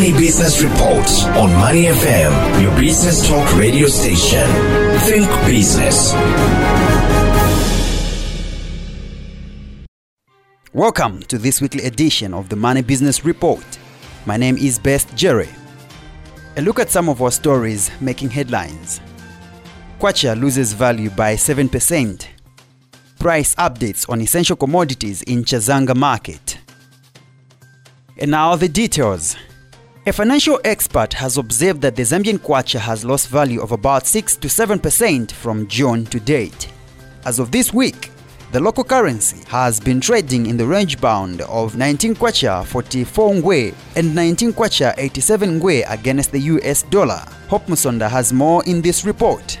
Money Business Report on Money FM, your business talk radio station. Think business. Welcome to this weekly edition of the Money Business Report. My name is Best Jerry. A look at some of our stories making headlines. Kwacha loses value by 7%. Price updates on essential commodities in Chazanga market. And now the details. A financial expert has observed that the Zambian kwacha has lost value of about 6 to 7% from June to date. As of this week, the local currency has been trading in the range bound of 19 kwacha 44 ngwee and 19 kwacha 87 ngwee against the US dollar. Hope Musonda has more in this report.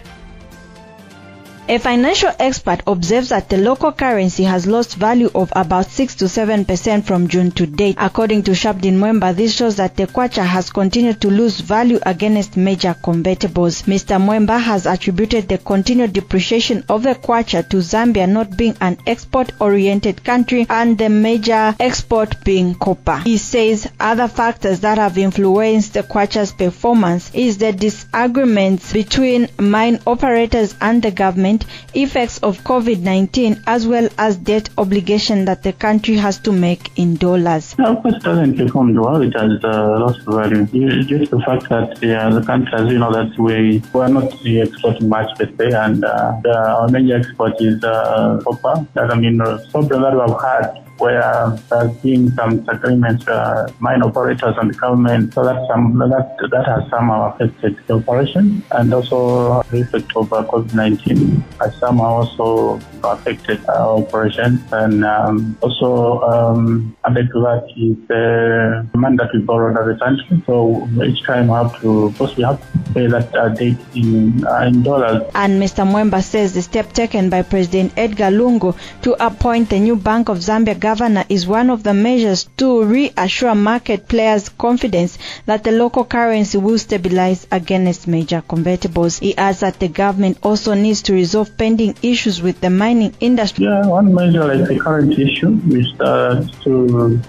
A financial expert observes that the local currency has lost value of about 6 to 7% from June to date. According to Shabdin Mwemba, this shows that the kwacha has continued to lose value against major convertibles. Mr. Mwemba has attributed the continued depreciation of the kwacha to Zambia not being an export-oriented country and the major export being copper. He says other factors that have influenced the kwacha's performance is the disagreements between mine operators and the government effects of COVID-19 as well as debt obligation that the country has to make in dollars. Of course, it doesn't perform well. It has uh, lost value due the fact that yeah, the country, as you know, that we we are not exporting much per se, and uh, the, our major export is uh, copper. Mean, uh, problem that we have had where there's been some disagreements, uh, mine operators and the government, so that some that that has somehow affected the operation, and also the effect of uh, COVID-19 has somehow also affected our operations, and um, also um, added to that is the money that we borrowed as a country. So each time we have to, course, we have to pay that uh, debt in uh, in dollars. And Mr. Mwemba says the step taken by President Edgar Lungu to appoint the new Bank of Zambia governor is one of the measures to reassure market players confidence that the local currency will stabilize against major convertibles. He adds that the government also needs to resolve pending issues with the mining industry. Yeah, one major like the current issue is uh, to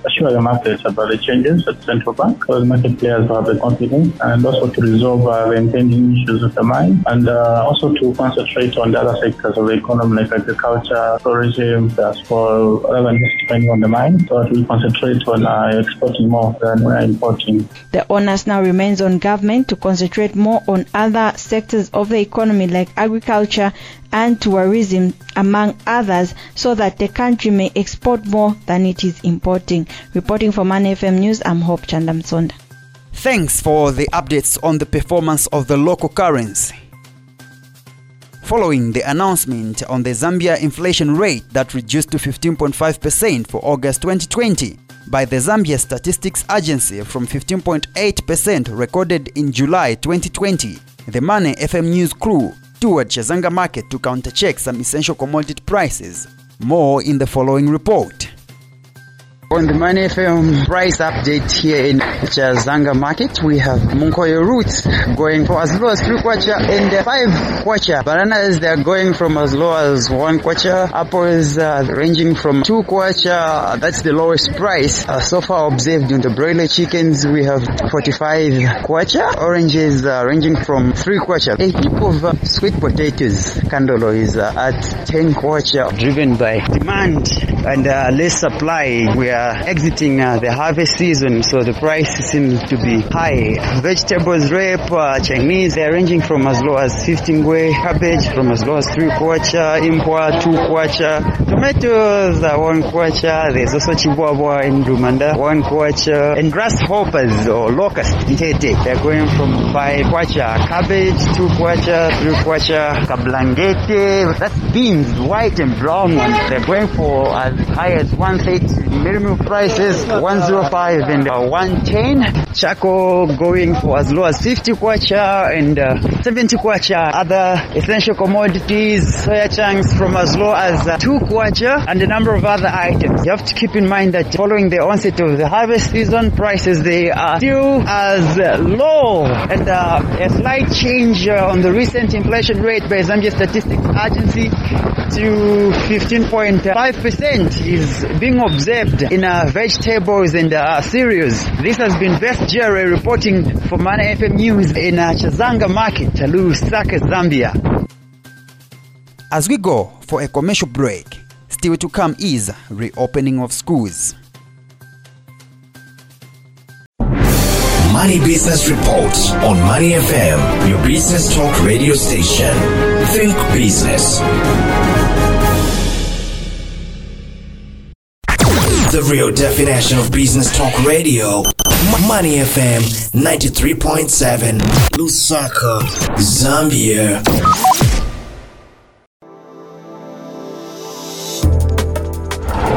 assure the markets about the changes at the central bank, so the market players have the confidence, and also to resolve uh, the impending issues with the mine, and uh, also to concentrate on the other sectors of the economy like agriculture, tourism, transport, rather than depending on the mine, so that we concentrate on uh, exporting more than we are importing. The onus now remains on government to concentrate more on other sectors of the economy like agriculture and tourism among others so that the country may export more than it is importing. Reporting for Man FM News, I'm Hope Chanda Musonda. Thanks for the updates on the performance of the local currency. Following the announcement on the Zambia inflation rate that reduced to 15.5% for August 2020 by the Zambia Statistics Agency from 15.8% recorded in July 2020, the Money FM News crew toured Chazanga market to countercheck some essential commodity prices. More in the following report. On the Money FM price update here in Chazanga market, we have Munkoyo roots going for as low as 3 kwacha and uh, 5 kwacha. Bananas, they are going from as low as 1 kwacha. Apples uh, ranging from 2 kwacha. That's the lowest price. Uh, so far observed in the broiler chickens, we have 45 kwacha. Oranges uh, ranging from 3 kwacha. A heap of uh, sweet potatoes, kandolo is uh, at 10 kwacha, driven by demand and uh, less supply. We are exiting uh, the harvest season, so the price seems to be high. Vegetables, rape, uh, Chinese, they're ranging from as low as 15 gwe, cabbage from as low as 3 kwacha, impwa 2 kwacha, tomatoes uh, 1 kwacha, there's also chibwabwa in lumanda 1 kwacha, and grasshoppers or locusts, they're going from 5 kwacha, cabbage 2 kwacha, 3 kwacha, kablangete, that's beans, white and brown ones, they're going for as high as 130 minimum prices 105 and uh, 110 charcoal going for as low as 50 kwacha and uh, 70 kwacha. Other essential commodities soya chunks from as low as uh, 2 kwacha and a number of other items. You have to keep in mind that following the onset of the harvest season prices they are still as low. And uh, a slight change uh, on the recent inflation rate by Zambia Statistics Agency to 15.5% trend is being observed in uh, vegetables and uh, cereals. This has been Best Jerry reporting for Money FM News in uh, Chazanga Market, Lusaka, Zambia. As we go for a commercial break, still to come is reopening of schools. Money Business Report on Money FM, your business talk radio station. Think business. The real definition of business talk radio. Money FM 93.7. Lusaka, Zambia.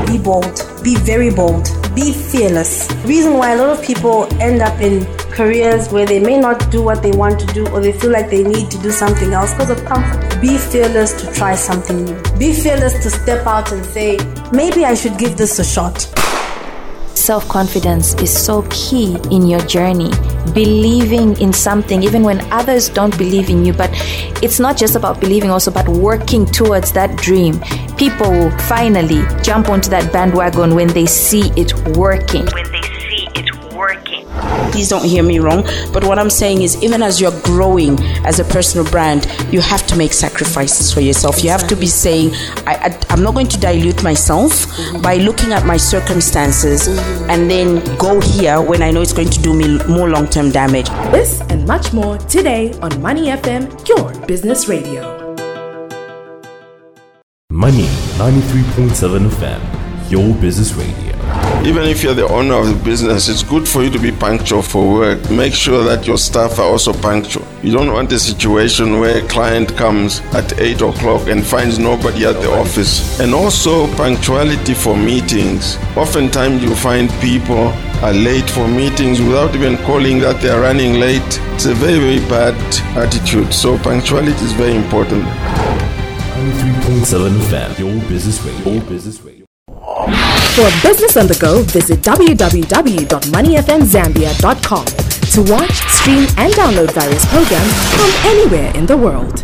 be bold, be very bold, be fearless. Reason why a lot of people end up in careers where they may not do what they want to do or they feel like they need to do something else because of comfort. Be fearless to try something new. Be fearless to step out and say, maybe I should give this a shot. Self confidence is so key in your journey. Believing in something, even when others don't believe in you. But it's not just about believing, also but working towards that dream. People will finally jump onto that bandwagon when they see it working. Please don't hear me wrong but what i'm saying is even as you're growing as a personal brand you have to make sacrifices for yourself you have to be saying I, I, i'm not going to dilute myself by looking at my circumstances and then go here when i know it's going to do me more long-term damage This and much more today on Money FM, your business radio. Money 93.7 FM, your business radio. Even if you're the owner of the business, it's good for you to be punctual for work. Make sure that your staff are also punctual. You don't want a situation where a client comes at 8 o'clock and finds nobody at the office. And also punctuality for meetings. Oftentimes you find people are late for meetings without even calling that they are running late. It's a very, very bad attitude. So punctuality is very important. 93.7 FM, your business radio. Your business radio. For business on the go, visit www.moneyfmzambia.com to watch, stream, and download various programs from anywhere in the world.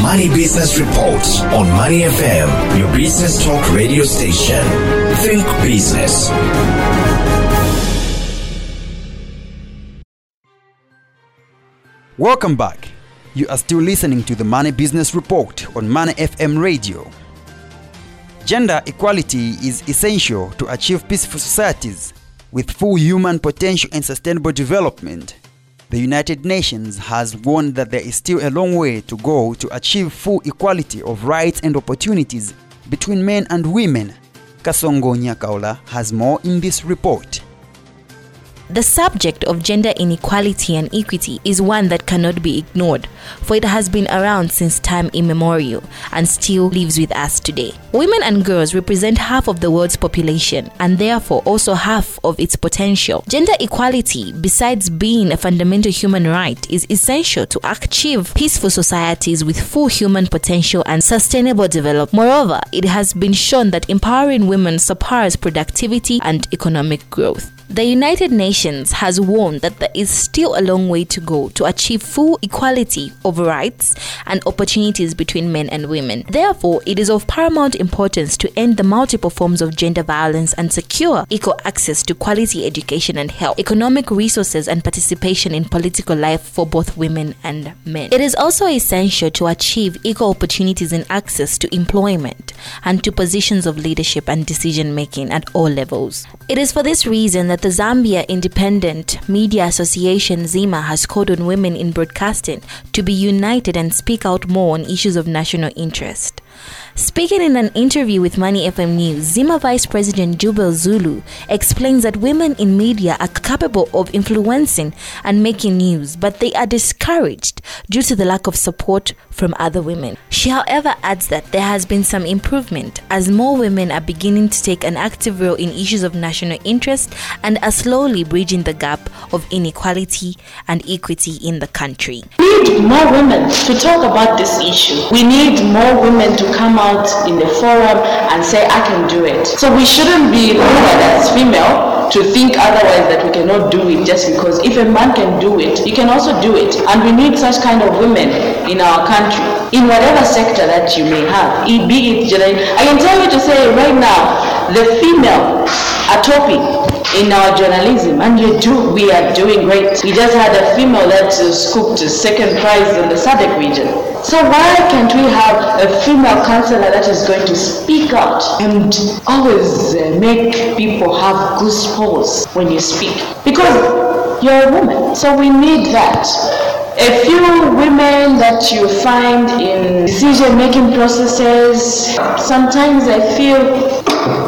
Money Business Report on Money FM, your business talk radio station. Think business. Welcome back. You are still listening to the Money Business Report on Money FM radio. Gender equality is essential to achieve peaceful societies with full human potential and sustainable development. The United Nations has warned that there is still a long way to go to achieve full equality of rights and opportunities between men and women. Kasongo Nyakaula has more in this report. The subject of gender inequality and equity is one that cannot be ignored, for it has been around since time immemorial and still lives with us today. Women and girls represent half of the world's population and therefore also half of its potential. Gender equality, besides being a fundamental human right, is essential to achieve peaceful societies with full human potential and sustainable development. Moreover, it has been shown that empowering women surpasses productivity and economic growth. The United Nations has warned that there is still a long way to go to achieve full equality of rights and opportunities between men and women. Therefore, it is of paramount importance to end the multiple forms of gender violence and secure equal access to quality education and health, economic resources, and participation in political life for both women and men. It is also essential to achieve equal opportunities in access to employment and to positions of leadership and decision making at all levels. It is for this reason that the Zambia Independent Media Association Zima has called on women in broadcasting to be united and speak out more on issues of national interest. Speaking in an interview with Money FM News, Zima Vice President Jubel Zulu explains that women in media are capable of influencing and making news, but they are discouraged due to the lack of support from other women. She, however, adds that there has been some improvement as more women are beginning to take an active role in issues of national interest and are slowly bridging the gap of inequality and equity in the country. We need more women to talk about this issue. We need more women to come out in the forum and say, I can do it. So we shouldn't be looked as female to think otherwise that we cannot do it just because if a man can do it, you can also do it. And we need such kind of women in our country, in whatever sector that you may have, be it. I can tell you to say right now, the female are topping in our journalism and you do we are doing great. We just had a female that scooped second prize in the SADC region. So why can't we have a female counselor that is going to speak out and always uh, make people have goosebumps when you speak? Because you're a woman. So we need that. A few women that you find in decision making processes sometimes i feel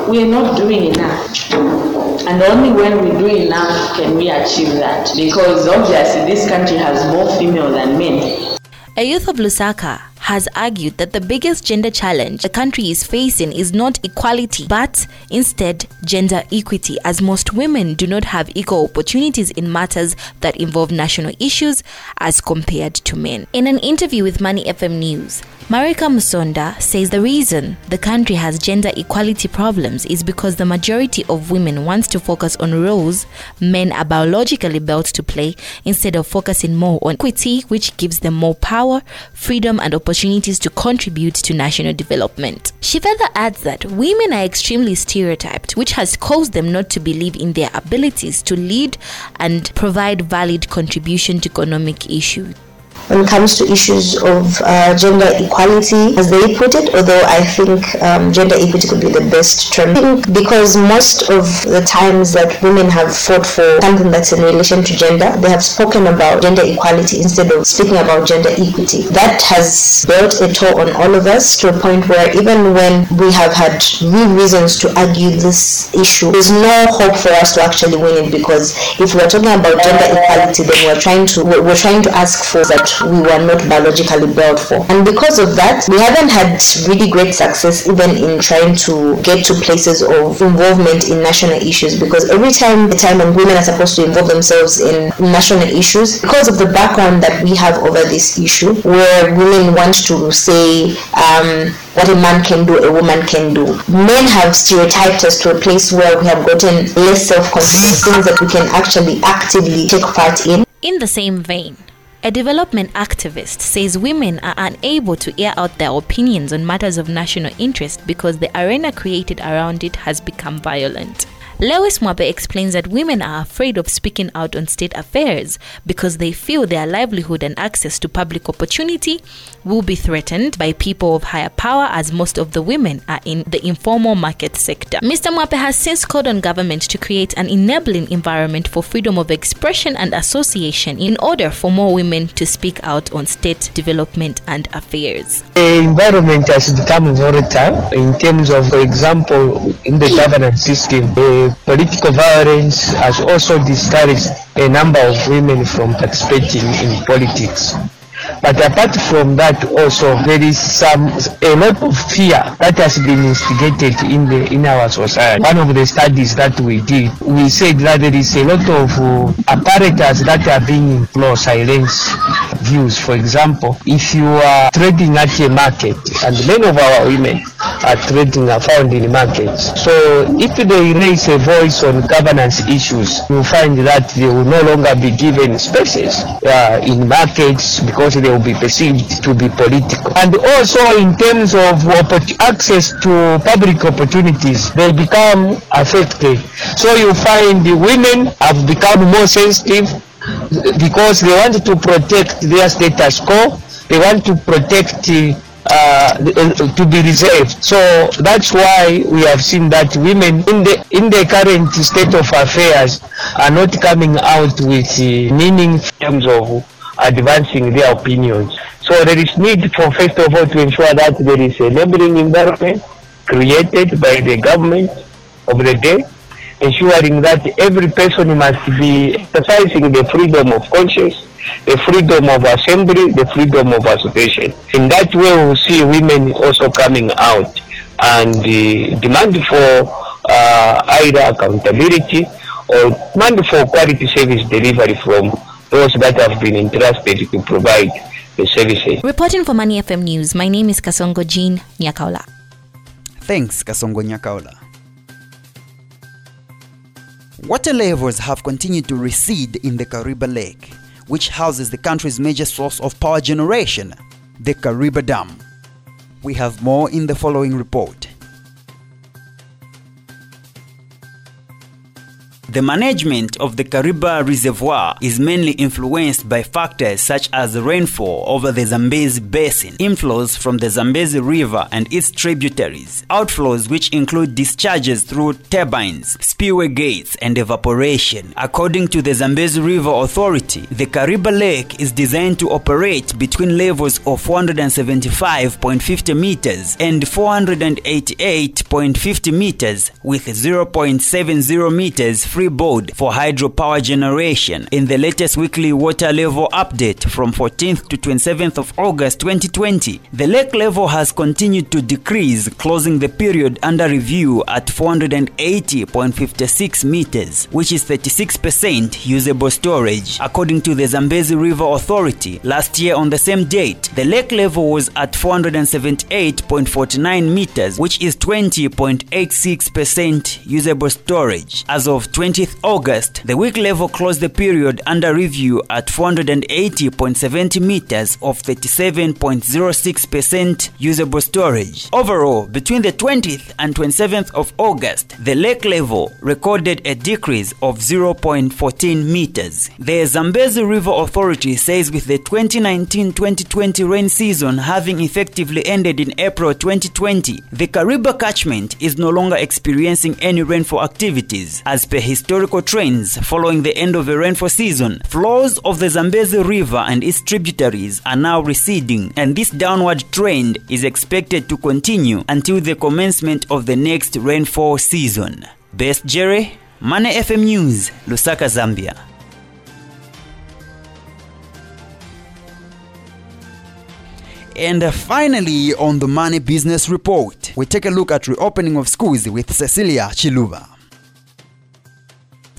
we're not doing enough. And only when we do enough can we achieve that. Because obviously this country has more female than men. A youth of Lusaka has argued that the biggest gender challenge the country is facing is not equality, but instead gender equity, as most women do not have equal opportunities in matters that involve national issues as compared to men. In an interview with Money FM News, Marika Musonda says the reason the country has gender equality problems is because the majority of women wants to focus on roles men are biologically built to play instead of focusing more on equity, which gives them more power, freedom, and opportunities to contribute to national development. She further adds that women are extremely stereotyped, which has caused them not to believe in their abilities to lead and provide valid contribution to economic issues. When it comes to issues of uh, gender equality, as they put it, although I think um, gender equity could be the best term. Because most of the times that women have fought for something that's in relation to gender, they have spoken about gender equality instead of speaking about gender equity. That has built a toll on all of us to a point where even when we have had real reasons to argue this issue, there's no hope for us to actually win it because if we're talking about gender equality, then we're trying to we're, we're trying to ask for that we were not biologically built for. And because of that, we haven't had really great success even in trying to get to places of involvement in national issues because every time the time when women are supposed to involve themselves in national issues, because of the background that we have over this issue, where women want to say um, what a man can do, a woman can do. Men have stereotyped us to a place where we have gotten less self-confidence, things that we can actually actively take part in. In the same vein, a development activist says women are unable to air out their opinions on matters of national interest because the arena created around it has become violent. Lewis Mwape explains that women are afraid of speaking out on state affairs because they feel their livelihood and access to public opportunity will be threatened by people of higher power as most of the women are in the informal market sector. Mr. Mwape has since called on government to create an enabling environment for freedom of expression and association in order for more women to speak out on state development and affairs. The environment has become volatile in terms of, for example, in the governance system, the political violence has also discouraged a number of women from participating in politics. But apart from that, also there is some a lot of fear that has been instigated in the in our society. One of the studies that we did, we said that there is a lot of uh, apparatus that are being employed silence views. For example, if you are trading at a market, and many of our women are trading are found in markets. So if they raise a voice on governance issues, you find that they will no longer be given spaces uh, in markets because they will be perceived to be political. And also in terms of access to public opportunities, they become affected. So you find the women have become more sensitive because they want to protect their status quo. They want to protect uh, to be reserved. So that's why we have seen that women in the in the current state of affairs are not coming out with uh, meaning in terms of advancing their opinions. So there is need for first of all to ensure that there is a enabling environment created by the government of the day ensuring that every person must be exercising the freedom of conscience, the freedom of assembly, the freedom of association. In that way, we will see women also coming out and uh, demand for uh, either accountability or demand for quality service delivery from those that have been entrusted to provide the services. Reporting for Money FM News, my name is Kasongo Jean Nyakaula. Thanks, Kasongo Nyakaula. Water levels have continued to recede in the Kariba Lake, which houses the country's major source of power generation, the Kariba Dam. We have more in the following report. The management of the Kariba Reservoir is mainly influenced by factors such as rainfall over the Zambezi Basin, inflows from the Zambezi River and its tributaries, outflows which include discharges through turbines, spillway gates, and evaporation. According to the Zambezi River Authority, the Kariba Lake is designed to operate between levels of 475.50 meters and 488.50 meters with 0.70 meters freeboard for hydropower generation. In the latest weekly water level update from 14th to 27th of August 2020, the lake level has continued to decrease, closing the period under review at 480.56 meters, which is 36% usable storage. According to the Zambezi River Authority, last year on the same date, the lake level was at 478.49 meters, which is 20.86% usable storage. As of 20th August, the week level closed the period under review at 480.70 meters of 37.06% usable storage. Overall, between the 20th and 27th of August, the lake level recorded a decrease of 0.14 meters. The Zambezi River Authority says with the 2019-2020 rain season having effectively ended in April 2020, the Kariba catchment is no longer experiencing any rainfall activities. As per historical trends following the end of the rainfall season, flows of the Zambezi River and its tributaries are now receding, and this downward trend is expected to continue until the commencement of the next rainfall season. Best Jerry, Money FM News, Lusaka, Zambia. And uh, finally, on the Money Business Report, we take a look at reopening of schools with Cecilia Chiluba.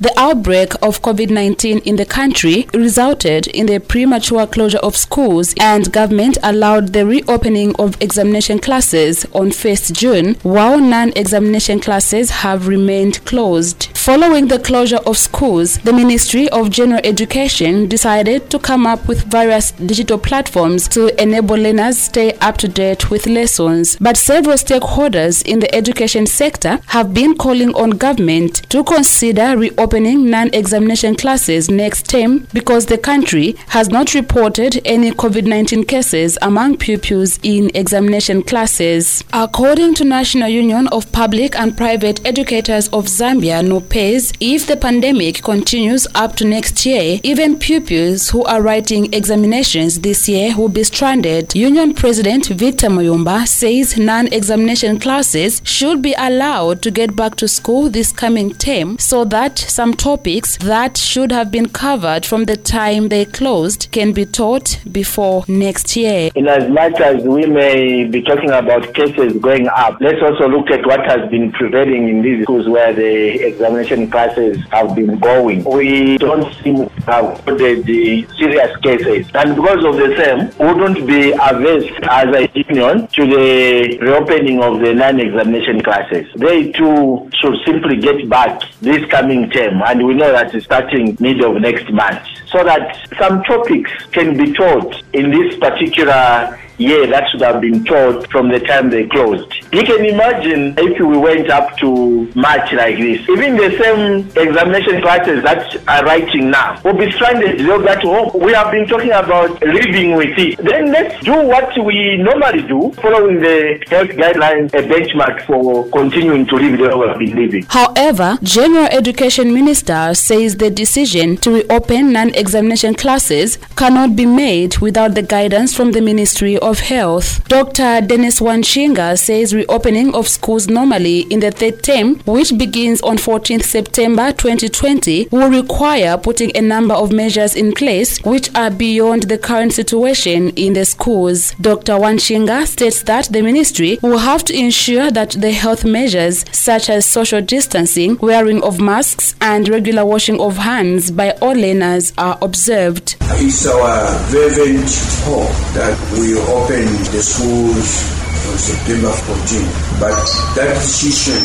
The outbreak of COVID 19 in the country resulted in the premature closure of schools, and government allowed the reopening of examination classes on 1st June, while non examination classes have remained closed. Following the closure of schools, the Ministry of General Education decided to come up with various digital platforms to enable learners stay up to date with lessons. But several stakeholders in the education sector have been calling on government to consider reopening non-examination classes next term because the country has not reported any COVID-19 cases among pupils in examination classes. According to National Union of Public and Private Educators of Zambia, NUPES, if the pandemic continues up to next year, even pupils who are writing examinations this year will be stranded. Union President Victor Muyumba says non-examination classes should be allowed to get back to school this coming term so that some topics that should have been covered from the time they closed can be taught before next year. In as much as we may be talking about cases going up, let's also look at what has been prevailing in these schools where the examination classes have been going. We don't seem to have the, the serious cases. And because of the same, we wouldn't be averse as a union to the reopening of the non-examination classes. They too should simply get back this coming term and we know that it's starting mid of next month so that some topics can be taught in this particular year that should have been taught from the time they closed. You can imagine if we went up to March like this, even the same examination classes that are writing now will be stranded. They'll get home. We have been talking about living with it. Then let's do what we normally do, following the health guidelines, a benchmark for continuing to live the way we have been living. However, General Education Minister says the decision to reopen non-examination classes cannot be made without the guidance from the Ministry of Health. Dr. Dennis Wanchinga says reopening of schools normally in the third term, which begins on 14th September 2020, will require putting a number of measures in place which are beyond the current situation in the schools. Dr. Wanchinga states that the ministry will have to ensure that the health measures such as social distancing, wearing of masks, and regular washing of hands by all learners are observed. It's our fervent hope that we open the schools on September 14. But that decision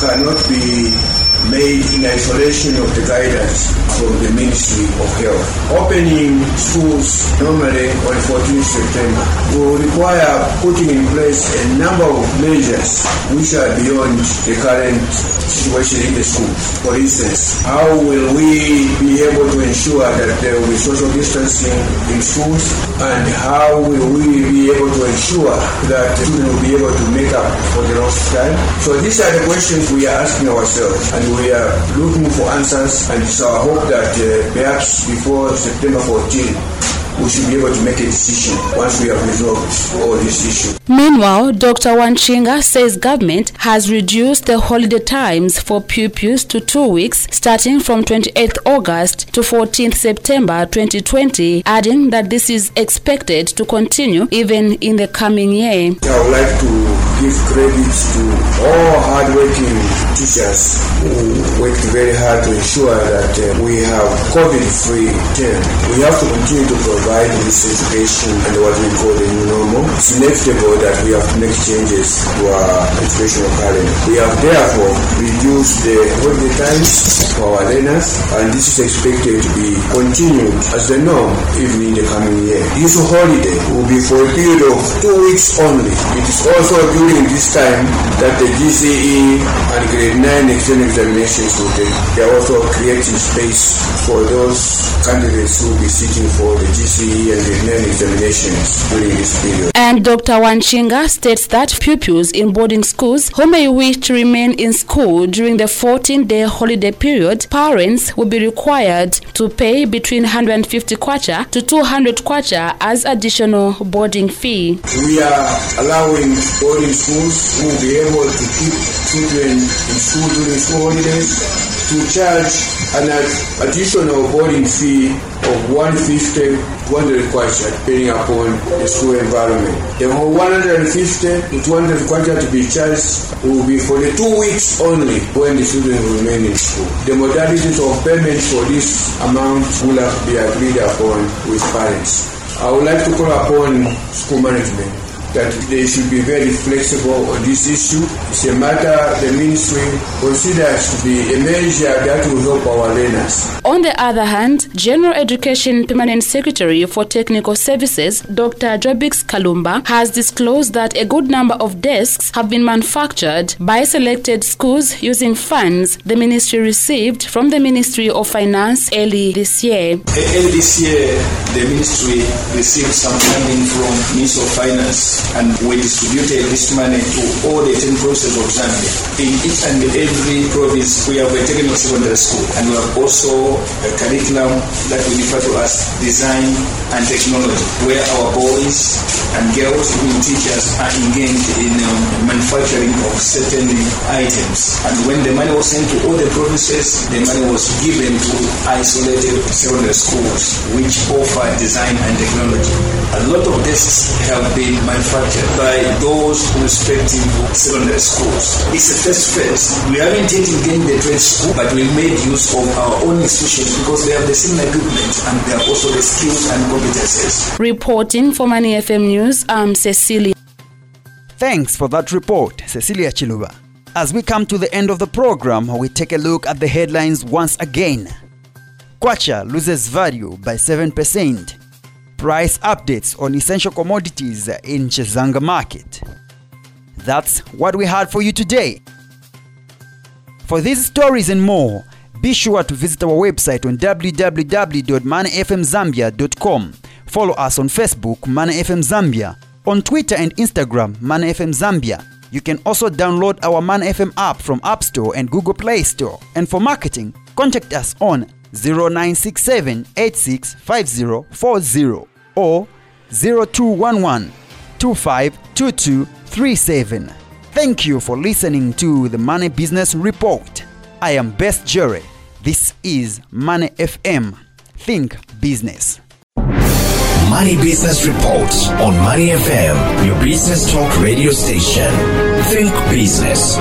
cannot be made in isolation of the guidance from the Ministry of Health. Opening schools normally on 14 September will require putting in place a number of measures which are beyond the current situation in the schools. For instance, how will we be able to ensure that there will be social distancing in schools and how will we be able to ensure that children will be able to make up for the lost time? So these are the questions we are asking ourselves and we are looking for answers and it's our hope that uh, perhaps before September 14 we should be able to make a decision once we have resolved all these issues. Meanwhile, Dr. Wanchinga says government has reduced the holiday times for pupils to two weeks starting from 28th August to 14th September 2020, adding that this is expected to continue even in the coming year. I would like to give credit to all hardworking teachers who worked very hard to ensure that uh, we have COVID-free term. We have to continue to provide this education and what we call the new normal. It's inevitable that we have to make changes to our educational calendar. We have therefore reduced the holiday times for our learners and this is expected to be continued as the norm even in the coming year. This holiday will be for a period of two weeks only. It is also during this time that the GCE and grade 9 external examinations will take. They are also creating space for those candidates who will be sitting for the GCE and grade 9 examinations during this period. And Dr. Wanchinga states that pupils in boarding schools who may wish to remain in school during the 14 day holiday period, parents will be required to pay between 150 kwacha to 200 kwacha as additional boarding fee. We are allowing boarding schools will be able to keep children in school during school holidays to charge an additional boarding fee of 150 200 kwacha depending upon the school environment. The whole 150 to 200 kwacha to be charged will be for the two weeks only when the children remain in school. The modalities of payment for this amount will have to be agreed upon with parents. I would like to call upon school management that they should be very flexible on this issue. It's a matter the ministry considers to be a measure that will help our learners. On the other hand, General Education Permanent Secretary for Technical Services, Dr. Jobbicks Kalumba, has disclosed that a good number of desks have been manufactured by selected schools using funds the ministry received from the Ministry of Finance early this year. Early this year, the ministry received some funding from Ministry of Finance and we distributed this money to all the 10 provinces of Zambia. In each and every province, we have a technical secondary school and we have also a curriculum that we refer to as design and technology, where our boys and girls, even teachers, are engaged in um, manufacturing of certain items. And when the money was sent to all the provinces, the money was given to isolated secondary schools which offer design and technology. A lot of desks have been manufactured by those respective secondary schools. It's a first phase. We haven't yet engaged the trade school, but we made use of our own institutions because they have the same equipment and they have also the skills and competences. Reporting for Money FM News, I'm Cecilia. Thanks for that report, Cecilia Chiluba. As we come to the end of the program, we take a look at the headlines once again. Kwacha loses value by 7%. Price updates on essential commodities in Chazanga market. That's what we had for you today. For these stories and more, be sure to visit our website on www.moneyfmzambia.com. Follow us on Facebook, Money FM Zambia, on Twitter and Instagram, Money FM Zambia. You can also download our Money FM app from App Store and Google Play Store. And for marketing, contact us on 0967 865040 or 0211 252237. Thank you for listening to the Money Business Report. I am Best Jerry. This is Money FM. Think business. Money Business Report on Money FM, your business talk radio station. Think business.